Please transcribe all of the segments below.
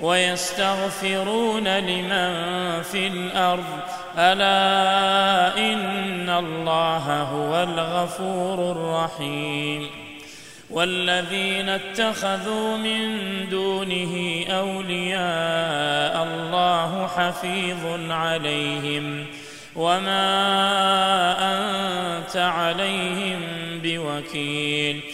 ويستغفرون لمن في الأرض. ألا إن الله هو الغفور الرحيم. والذين اتخذوا من دونه أولياء الله حفيظ عليهم. وما أنت عليهم بوكيل.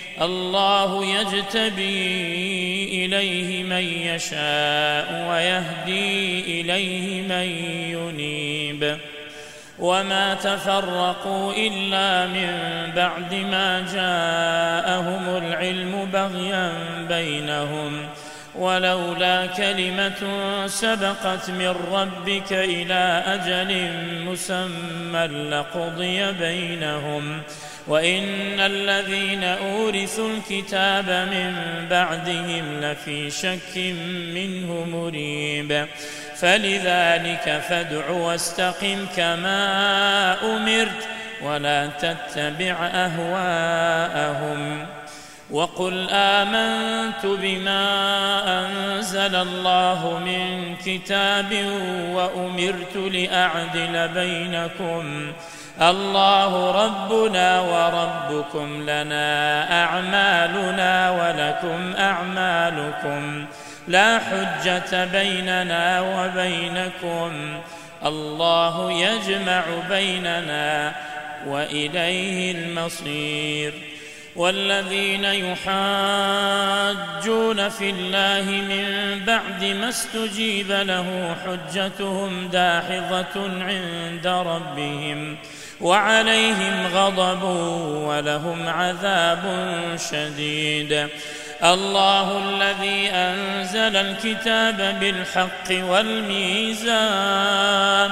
الله يجتبي إليه من يشاء ويهدي إليه من ينيب. وما تفرقوا إلا من بعد ما جاءهم العلم بغيا بينهم. ولولا كلمة سبقت من ربك إلى أجل مسمى لقضي بينهم. وإن الذين أورثوا الكتاب من بعدهم لفي شك منه مريب. فلذلك فادع واستقم كما أمرت ولا تتبع أهواءهم. وقل آمنت بما أنزل الله من كتاب وأمرت لأعدل بينكم. الله ربنا وربكم لنا أعمالنا ولكم أعمالكم لا حجة بيننا وبينكم الله يجمع بيننا وإليه المصير والذين يحاجون في الله من بعد ما استجيب له حجتهم داحضة عند ربهم وعليهم غضب ولهم عذاب شديد. الله الذي أنزل الكتاب بالحق والميزان.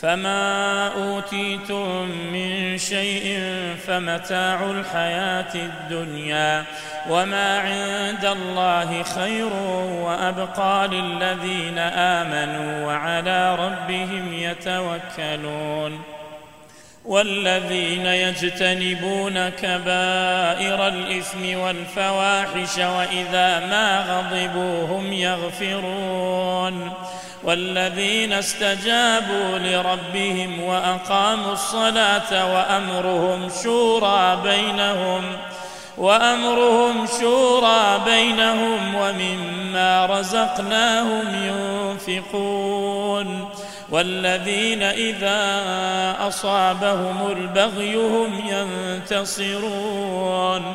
فما اوتيتم من شيء فمتاع الحياة الدنيا وما عند الله خير وابقى للذين امنوا وعلى ربهم يتوكلون والذين يجتنبون كبائر الاثم والفواحش واذا ما غضبوا هم يغفرون والذين استجابوا لربهم وأقاموا الصلاة وأمرهم شورى بينهم وأمرهم شورى بينهم ومما رزقناهم ينفقون والذين إذا أصابهم البغي هم ينتصرون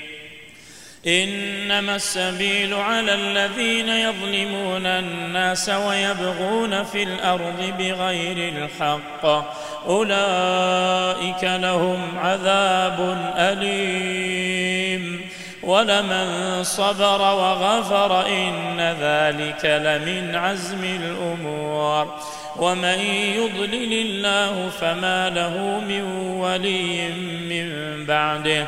إنما السبيل على الذين يظلمون الناس ويبغون في الأرض بغير الحق. أولئك لهم عذاب أليم. ولمن صبر وغفر إن ذلك لمن عزم الأمور. ومن يضلل الله فما له من ولي من بعده.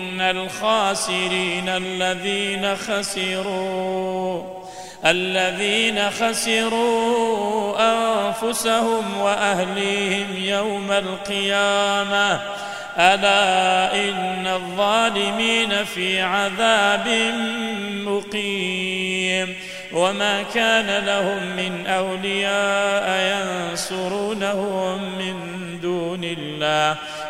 الخاسرين الذين خسروا الذين خسروا أنفسهم وأهليهم يوم القيامة. ألا إن الظالمين في عذاب مقيم. وما كان لهم من أولياء ينصرونهم من دون الله.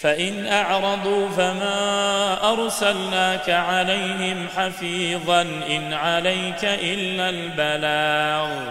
فإن أعرضوا فما أرسلناك عليهم حفيظا إن عليك إلا البلاغ.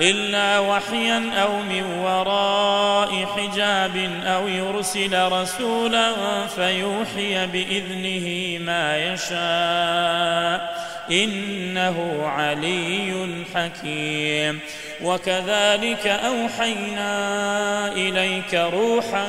إلا وحيا أو من وراء حجاب أو يرسل رسولا فيوحي بإذنه ما يشاء. إنه علي حكيم. وكذلك أوحينا إليك روحا